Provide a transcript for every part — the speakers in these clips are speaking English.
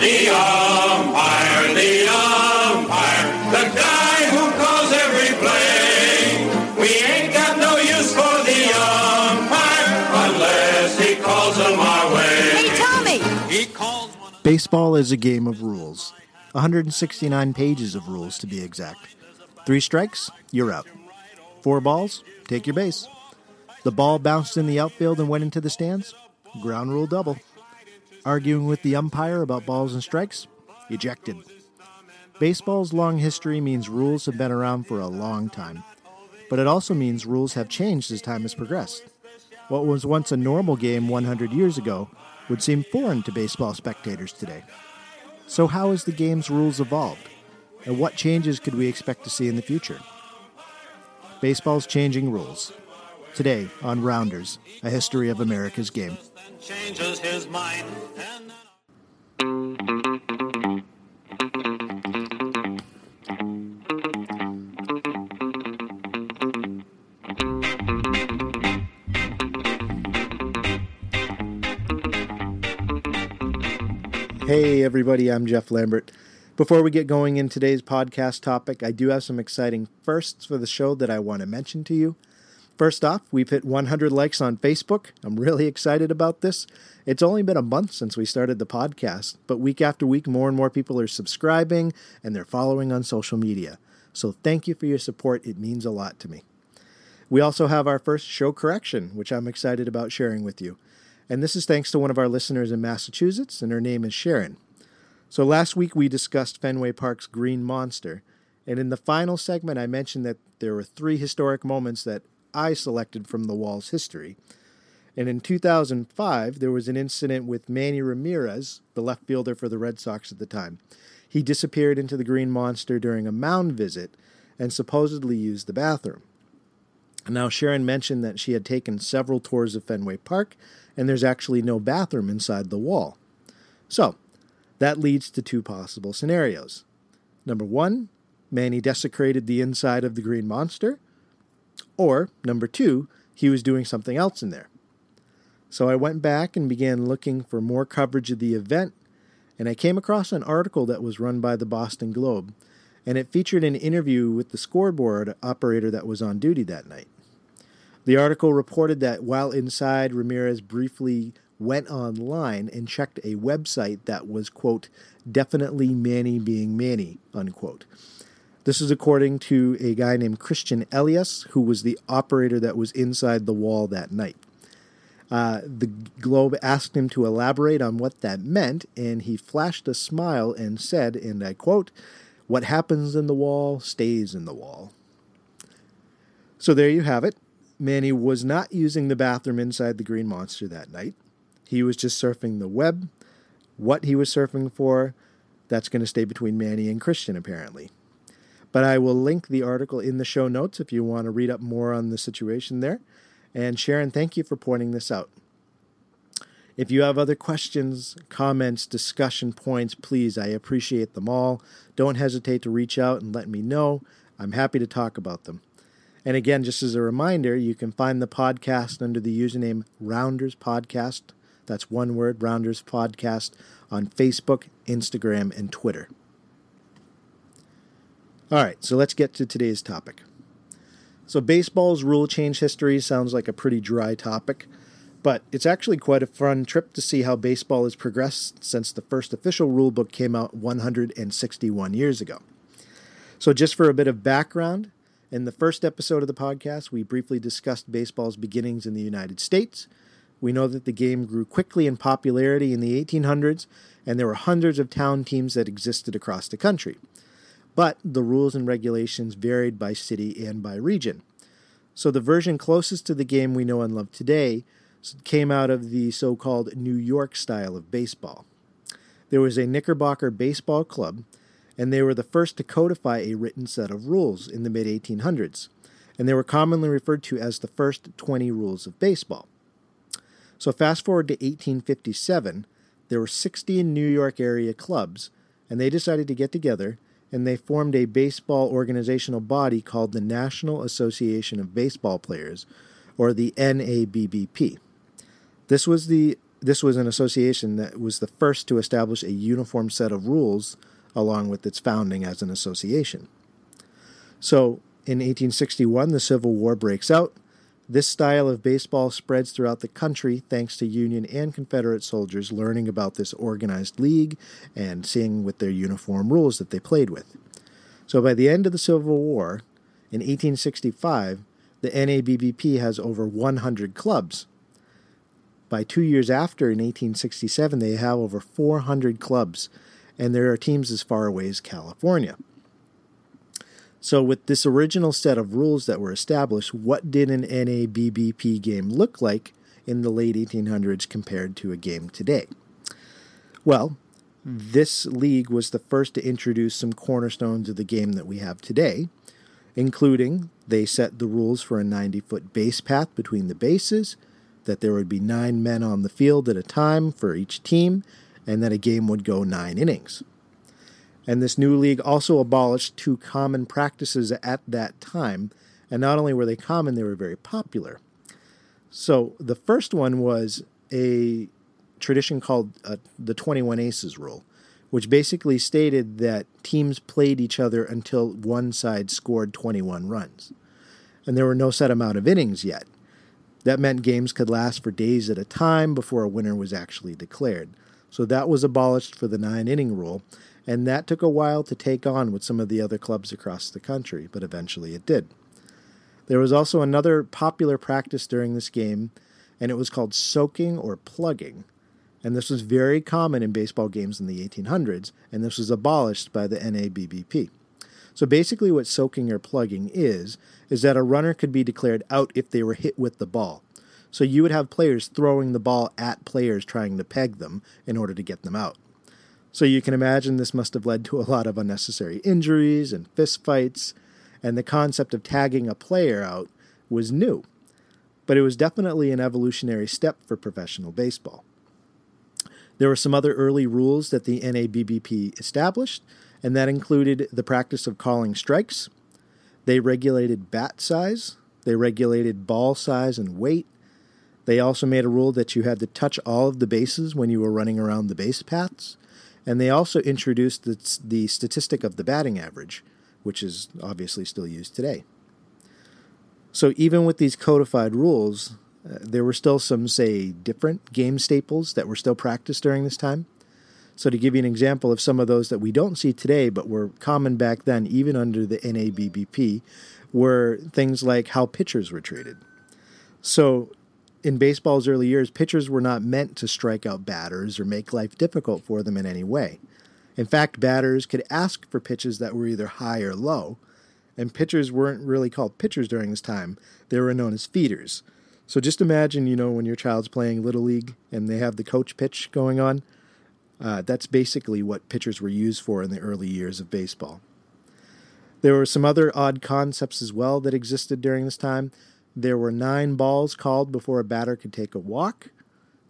The umpire, the umpire, the guy who calls every play. We ain't got no use for the umpire unless he calls them our way. Hey, Tommy! He calls one Baseball is a game of rules. 169 pages of rules to be exact. Three strikes, you're out. Four balls, take your base. The ball bounced in the outfield and went into the stands, ground rule double. Arguing with the umpire about balls and strikes, ejected. Baseball's long history means rules have been around for a long time, but it also means rules have changed as time has progressed. What was once a normal game 100 years ago would seem foreign to baseball spectators today. So, how has the game's rules evolved? And what changes could we expect to see in the future? Baseball's changing rules. Today on Rounders, a history of America's game. Changes his mind. Hey, everybody, I'm Jeff Lambert. Before we get going in today's podcast topic, I do have some exciting firsts for the show that I want to mention to you. First off, we've hit 100 likes on Facebook. I'm really excited about this. It's only been a month since we started the podcast, but week after week, more and more people are subscribing and they're following on social media. So thank you for your support. It means a lot to me. We also have our first show correction, which I'm excited about sharing with you. And this is thanks to one of our listeners in Massachusetts, and her name is Sharon. So last week we discussed Fenway Park's Green Monster, and in the final segment I mentioned that there were three historic moments that I selected from the wall's history. And in 2005, there was an incident with Manny Ramirez, the left fielder for the Red Sox at the time. He disappeared into the Green Monster during a mound visit and supposedly used the bathroom. Now, Sharon mentioned that she had taken several tours of Fenway Park, and there's actually no bathroom inside the wall. So, that leads to two possible scenarios. Number one, Manny desecrated the inside of the Green Monster, or number two, he was doing something else in there. So I went back and began looking for more coverage of the event, and I came across an article that was run by the Boston Globe, and it featured an interview with the scoreboard operator that was on duty that night. The article reported that while inside, Ramirez briefly went online and checked a website that was, quote, definitely Manny being Manny, unquote. This is according to a guy named Christian Elias, who was the operator that was inside the wall that night. Uh, the Globe asked him to elaborate on what that meant, and he flashed a smile and said, and I quote, What happens in the wall stays in the wall. So there you have it. Manny was not using the bathroom inside the Green Monster that night. He was just surfing the web. What he was surfing for, that's going to stay between Manny and Christian, apparently. But I will link the article in the show notes if you want to read up more on the situation there. And Sharon, thank you for pointing this out. If you have other questions, comments, discussion points, please, I appreciate them all. Don't hesitate to reach out and let me know. I'm happy to talk about them. And again, just as a reminder, you can find the podcast under the username Rounders Podcast. That's one word, Rounders Podcast, on Facebook, Instagram, and Twitter. All right, so let's get to today's topic. So, baseball's rule change history sounds like a pretty dry topic, but it's actually quite a fun trip to see how baseball has progressed since the first official rule book came out 161 years ago. So, just for a bit of background, in the first episode of the podcast, we briefly discussed baseball's beginnings in the United States. We know that the game grew quickly in popularity in the 1800s, and there were hundreds of town teams that existed across the country. But the rules and regulations varied by city and by region. So the version closest to the game we know and love today came out of the so called New York style of baseball. There was a Knickerbocker Baseball Club, and they were the first to codify a written set of rules in the mid 1800s, and they were commonly referred to as the first 20 rules of baseball. So, fast forward to 1857, there were 60 New York area clubs, and they decided to get together and they formed a baseball organizational body called the National Association of Baseball Players, or the NABBP. This was the this was an association that was the first to establish a uniform set of rules along with its founding as an association. So, in 1861, the Civil War breaks out. This style of baseball spreads throughout the country thanks to Union and Confederate soldiers learning about this organized league and seeing with their uniform rules that they played with. So, by the end of the Civil War, in 1865, the NABBP has over 100 clubs. By two years after, in 1867, they have over 400 clubs, and there are teams as far away as California. So, with this original set of rules that were established, what did an NABBP game look like in the late 1800s compared to a game today? Well, this league was the first to introduce some cornerstones of the game that we have today, including they set the rules for a 90 foot base path between the bases, that there would be nine men on the field at a time for each team, and that a game would go nine innings. And this new league also abolished two common practices at that time, and not only were they common, they were very popular. So the first one was a tradition called uh, the 21 Aces rule, which basically stated that teams played each other until one side scored 21 runs. And there were no set amount of innings yet. That meant games could last for days at a time before a winner was actually declared. So that was abolished for the nine inning rule, and that took a while to take on with some of the other clubs across the country, but eventually it did. There was also another popular practice during this game, and it was called soaking or plugging and this was very common in baseball games in the 1800s, and this was abolished by the NABBP. So basically, what soaking or plugging is, is that a runner could be declared out if they were hit with the ball. So you would have players throwing the ball at players trying to peg them in order to get them out. So you can imagine this must have led to a lot of unnecessary injuries and fistfights, and the concept of tagging a player out was new. But it was definitely an evolutionary step for professional baseball. There were some other early rules that the NABBP established, and that included the practice of calling strikes. They regulated bat size, they regulated ball size and weight. They also made a rule that you had to touch all of the bases when you were running around the base paths. And they also introduced the, the statistic of the batting average, which is obviously still used today. So, even with these codified rules, uh, there were still some, say, different game staples that were still practiced during this time. So, to give you an example of some of those that we don't see today, but were common back then, even under the NABBP, were things like how pitchers were treated. So, in baseball's early years, pitchers were not meant to strike out batters or make life difficult for them in any way. In fact, batters could ask for pitches that were either high or low, and pitchers weren't really called pitchers during this time. They were known as feeders. So just imagine, you know, when your child's playing Little League and they have the coach pitch going on. Uh, that's basically what pitchers were used for in the early years of baseball. There were some other odd concepts as well that existed during this time. There were nine balls called before a batter could take a walk.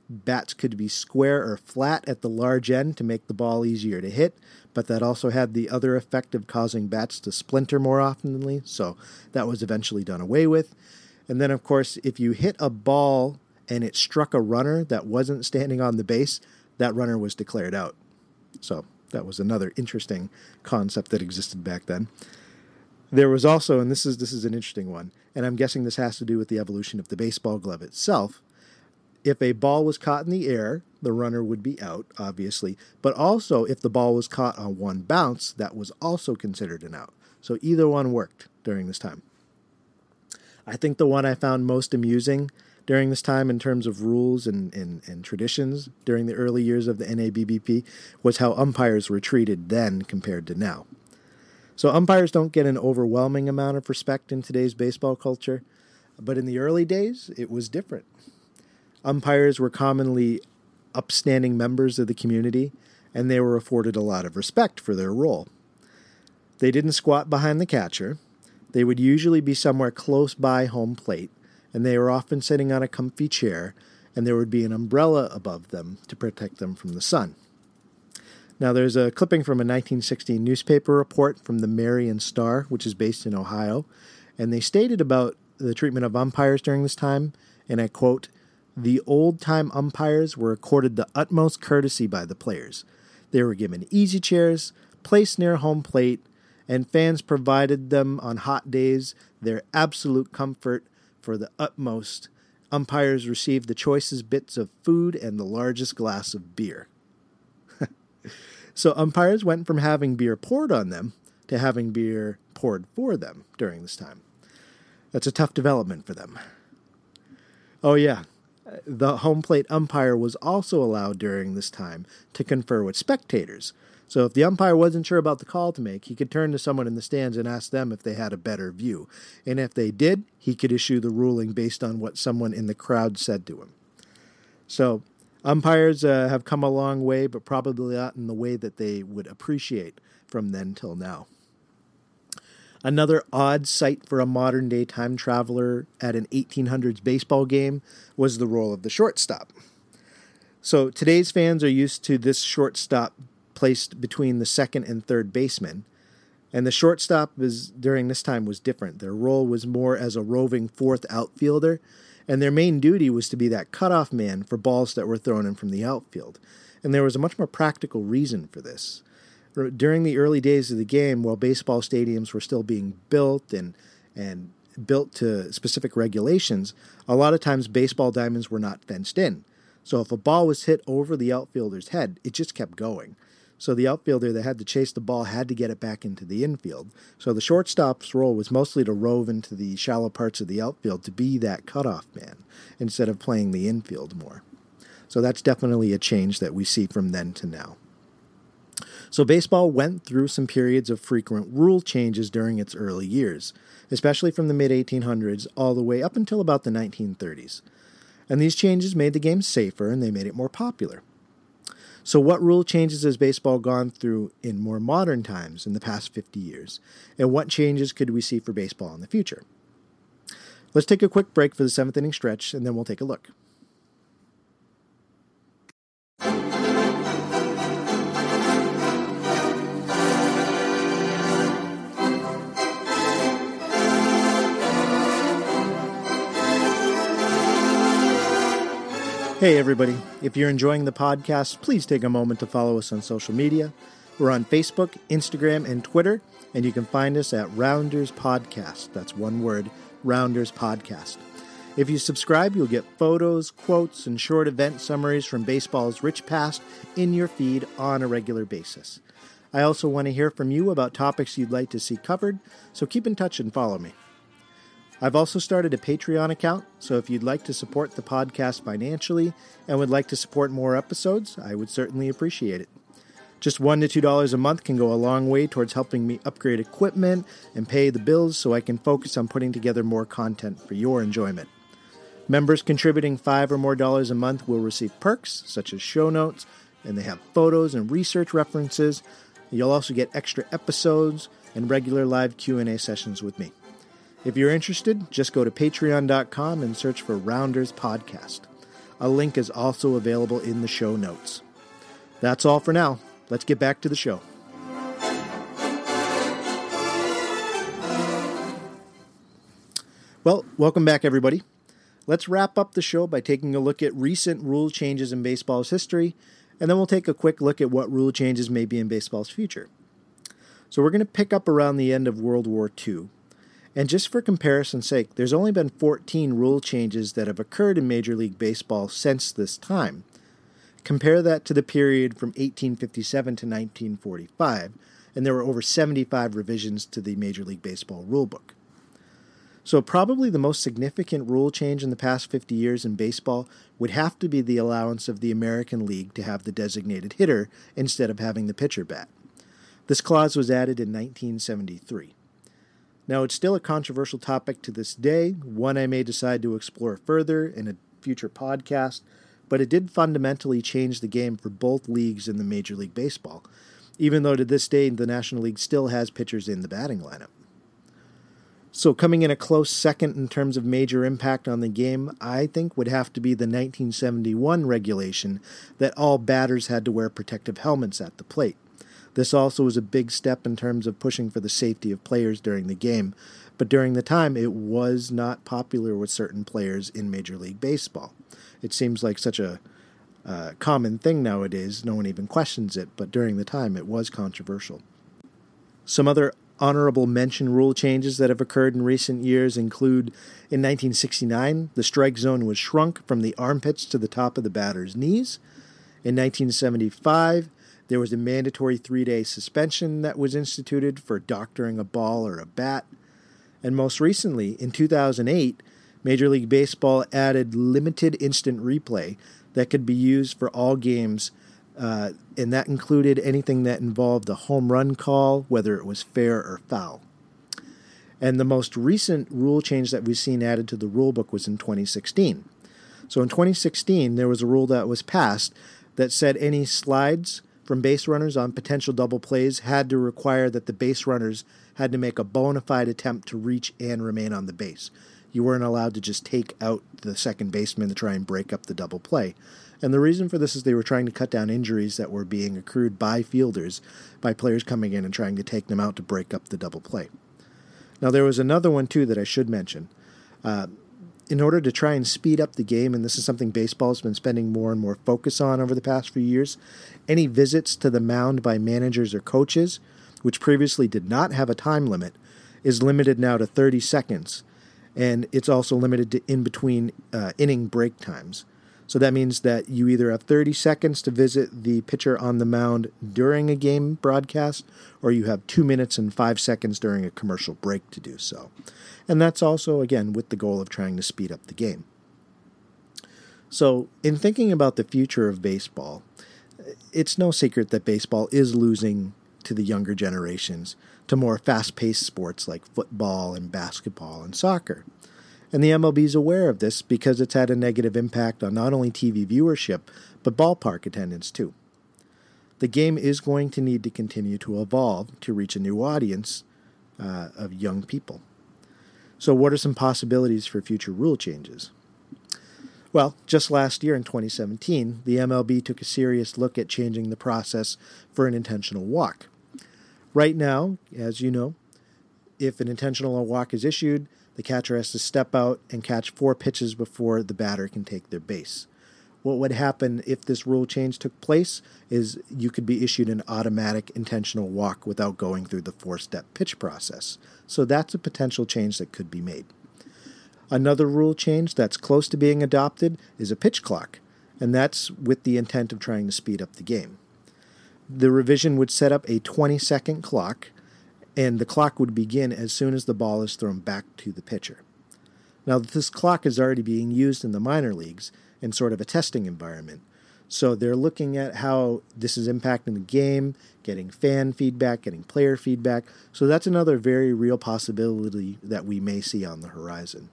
Bats could be square or flat at the large end to make the ball easier to hit, but that also had the other effect of causing bats to splinter more oftenly, so that was eventually done away with. And then, of course, if you hit a ball and it struck a runner that wasn't standing on the base, that runner was declared out. So that was another interesting concept that existed back then. There was also, and this is this is an interesting one, and I'm guessing this has to do with the evolution of the baseball glove itself. If a ball was caught in the air, the runner would be out, obviously. But also, if the ball was caught on one bounce, that was also considered an out. So either one worked during this time. I think the one I found most amusing during this time in terms of rules and, and, and traditions during the early years of the NABBP was how umpires were treated then compared to now. So, umpires don't get an overwhelming amount of respect in today's baseball culture, but in the early days, it was different. Umpires were commonly upstanding members of the community, and they were afforded a lot of respect for their role. They didn't squat behind the catcher. They would usually be somewhere close by home plate, and they were often sitting on a comfy chair, and there would be an umbrella above them to protect them from the sun. Now, there's a clipping from a 1916 newspaper report from the Marion Star, which is based in Ohio, and they stated about the treatment of umpires during this time, and I quote, the old time umpires were accorded the utmost courtesy by the players. They were given easy chairs, placed near home plate, and fans provided them on hot days their absolute comfort for the utmost. Umpires received the choicest bits of food and the largest glass of beer. So umpires went from having beer poured on them to having beer poured for them during this time. That's a tough development for them. Oh, yeah. The home plate umpire was also allowed during this time to confer with spectators. So if the umpire wasn't sure about the call to make, he could turn to someone in the stands and ask them if they had a better view. And if they did, he could issue the ruling based on what someone in the crowd said to him. So umpires uh, have come a long way, but probably not in the way that they would appreciate from then till now. Another odd sight for a modern day time traveler at an 1800s baseball game was the role of the shortstop. So today's fans are used to this shortstop placed between the second and third baseman. And the shortstop is during this time was different. Their role was more as a roving fourth outfielder, and their main duty was to be that cutoff man for balls that were thrown in from the outfield. And there was a much more practical reason for this during the early days of the game, while baseball stadiums were still being built and and built to specific regulations, a lot of times baseball diamonds were not fenced in. So if a ball was hit over the outfielder's head, it just kept going. So the outfielder that had to chase the ball had to get it back into the infield. So the shortstop's role was mostly to rove into the shallow parts of the outfield to be that cutoff man instead of playing the infield more. So that's definitely a change that we see from then to now. So baseball went through some periods of frequent rule changes during its early years, especially from the mid 1800s all the way up until about the 1930s. And these changes made the game safer and they made it more popular. So, what rule changes has baseball gone through in more modern times in the past 50 years? And what changes could we see for baseball in the future? Let's take a quick break for the seventh inning stretch and then we'll take a look. Hey, everybody. If you're enjoying the podcast, please take a moment to follow us on social media. We're on Facebook, Instagram, and Twitter, and you can find us at Rounders Podcast. That's one word, Rounders Podcast. If you subscribe, you'll get photos, quotes, and short event summaries from baseball's rich past in your feed on a regular basis. I also want to hear from you about topics you'd like to see covered, so keep in touch and follow me. I've also started a Patreon account, so if you'd like to support the podcast financially and would like to support more episodes, I would certainly appreciate it. Just $1 to $2 a month can go a long way towards helping me upgrade equipment and pay the bills so I can focus on putting together more content for your enjoyment. Members contributing 5 or more dollars a month will receive perks such as show notes, and they have photos and research references. You'll also get extra episodes and regular live Q&A sessions with me. If you're interested, just go to patreon.com and search for Rounders Podcast. A link is also available in the show notes. That's all for now. Let's get back to the show. Well, welcome back, everybody. Let's wrap up the show by taking a look at recent rule changes in baseball's history, and then we'll take a quick look at what rule changes may be in baseball's future. So, we're going to pick up around the end of World War II and just for comparison's sake, there's only been 14 rule changes that have occurred in Major League Baseball since this time. Compare that to the period from 1857 to 1945, and there were over 75 revisions to the Major League Baseball rulebook. So, probably the most significant rule change in the past 50 years in baseball would have to be the allowance of the American League to have the designated hitter instead of having the pitcher bat. This clause was added in 1973. Now, it's still a controversial topic to this day, one I may decide to explore further in a future podcast, but it did fundamentally change the game for both leagues in the Major League Baseball, even though to this day the National League still has pitchers in the batting lineup. So, coming in a close second in terms of major impact on the game, I think would have to be the 1971 regulation that all batters had to wear protective helmets at the plate. This also was a big step in terms of pushing for the safety of players during the game, but during the time it was not popular with certain players in Major League Baseball. It seems like such a uh, common thing nowadays, no one even questions it, but during the time it was controversial. Some other honorable mention rule changes that have occurred in recent years include in 1969, the strike zone was shrunk from the armpits to the top of the batter's knees. In 1975, there was a mandatory three day suspension that was instituted for doctoring a ball or a bat. And most recently, in 2008, Major League Baseball added limited instant replay that could be used for all games uh, and that included anything that involved a home run call, whether it was fair or foul. And the most recent rule change that we've seen added to the rule book was in 2016. So in 2016, there was a rule that was passed that said any slides from base runners on potential double plays had to require that the base runners had to make a bona fide attempt to reach and remain on the base. You weren't allowed to just take out the second baseman to try and break up the double play. And the reason for this is they were trying to cut down injuries that were being accrued by fielders by players coming in and trying to take them out to break up the double play. Now, there was another one, too, that I should mention. Uh, in order to try and speed up the game, and this is something baseball has been spending more and more focus on over the past few years, any visits to the mound by managers or coaches, which previously did not have a time limit, is limited now to 30 seconds. And it's also limited to in between uh, inning break times. So that means that you either have 30 seconds to visit the pitcher on the mound during a game broadcast, or you have two minutes and five seconds during a commercial break to do so. And that's also, again, with the goal of trying to speed up the game. So, in thinking about the future of baseball, it's no secret that baseball is losing to the younger generations to more fast paced sports like football and basketball and soccer. And the MLB is aware of this because it's had a negative impact on not only TV viewership, but ballpark attendance too. The game is going to need to continue to evolve to reach a new audience uh, of young people. So, what are some possibilities for future rule changes? Well, just last year in 2017, the MLB took a serious look at changing the process for an intentional walk. Right now, as you know, if an intentional walk is issued, the catcher has to step out and catch four pitches before the batter can take their base. What would happen if this rule change took place is you could be issued an automatic intentional walk without going through the four step pitch process. So that's a potential change that could be made. Another rule change that's close to being adopted is a pitch clock, and that's with the intent of trying to speed up the game. The revision would set up a 20 second clock and the clock would begin as soon as the ball is thrown back to the pitcher. Now, this clock is already being used in the minor leagues in sort of a testing environment. So they're looking at how this is impacting the game, getting fan feedback, getting player feedback. So that's another very real possibility that we may see on the horizon.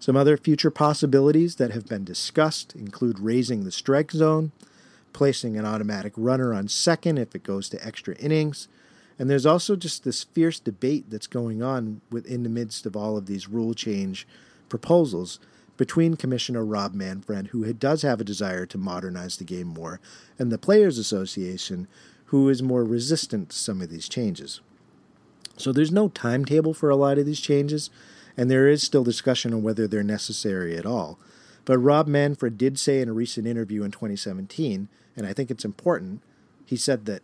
Some other future possibilities that have been discussed include raising the strike zone, placing an automatic runner on second if it goes to extra innings, and there's also just this fierce debate that's going on within the midst of all of these rule change proposals between Commissioner Rob Manfred, who does have a desire to modernize the game more, and the Players Association, who is more resistant to some of these changes. So there's no timetable for a lot of these changes, and there is still discussion on whether they're necessary at all. But Rob Manfred did say in a recent interview in 2017, and I think it's important, he said that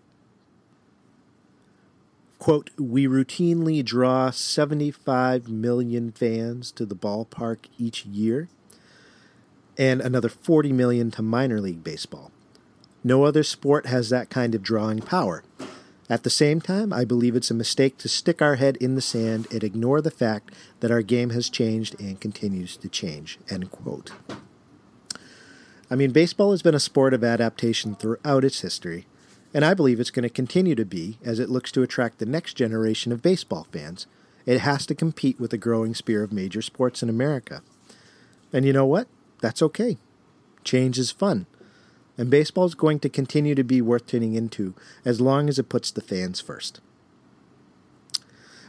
Quote, we routinely draw 75 million fans to the ballpark each year and another 40 million to minor league baseball. No other sport has that kind of drawing power. At the same time, I believe it's a mistake to stick our head in the sand and ignore the fact that our game has changed and continues to change. End quote. I mean, baseball has been a sport of adaptation throughout its history, and I believe it's going to continue to be as it looks to attract the next generation of baseball fans. It has to compete with the growing sphere of major sports in America. And you know what? That's okay. Change is fun. And baseball is going to continue to be worth tuning into as long as it puts the fans first.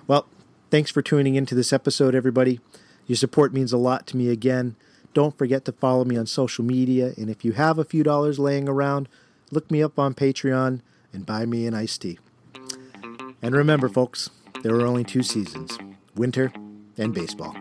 Well, thanks for tuning into this episode, everybody. Your support means a lot to me again. Don't forget to follow me on social media, and if you have a few dollars laying around, look me up on Patreon and buy me an iced tea. And remember, folks, there are only two seasons winter and baseball.